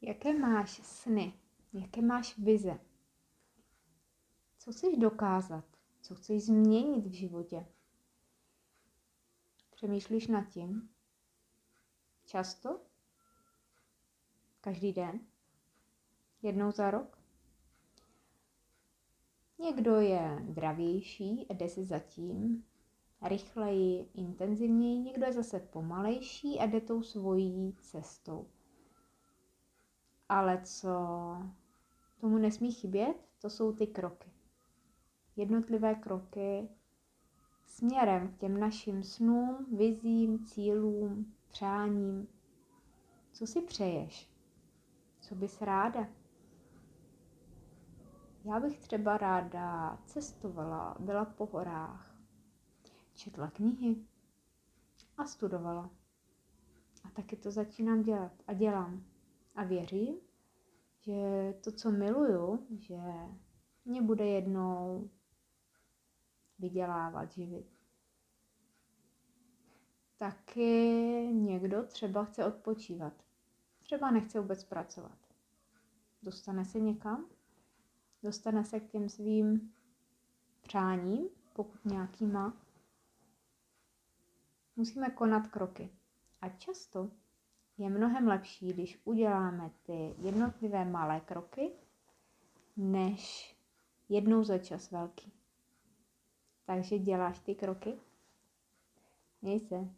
Jaké máš sny? Jaké máš vize? Co chceš dokázat? Co chceš změnit v životě? Přemýšlíš nad tím? Často? Každý den? Jednou za rok? Někdo je dravější a jde si zatím rychleji, intenzivněji, někdo je zase pomalejší a jde tou svojí cestou. Ale co tomu nesmí chybět, to jsou ty kroky. Jednotlivé kroky směrem k těm našim snům, vizím, cílům, přáním. Co si přeješ? Co bys ráda? Já bych třeba ráda cestovala, byla po horách, četla knihy a studovala. A taky to začínám dělat a dělám. A věřím, že to, co miluju, že mě bude jednou vydělávat, živit. Taky někdo třeba chce odpočívat. Třeba nechce vůbec pracovat. Dostane se někam, dostane se k těm svým přáním, pokud nějaký má. Musíme konat kroky. A často je mnohem lepší, když uděláme ty jednotlivé malé kroky, než jednou za čas velký. Takže děláš ty kroky? Měj se.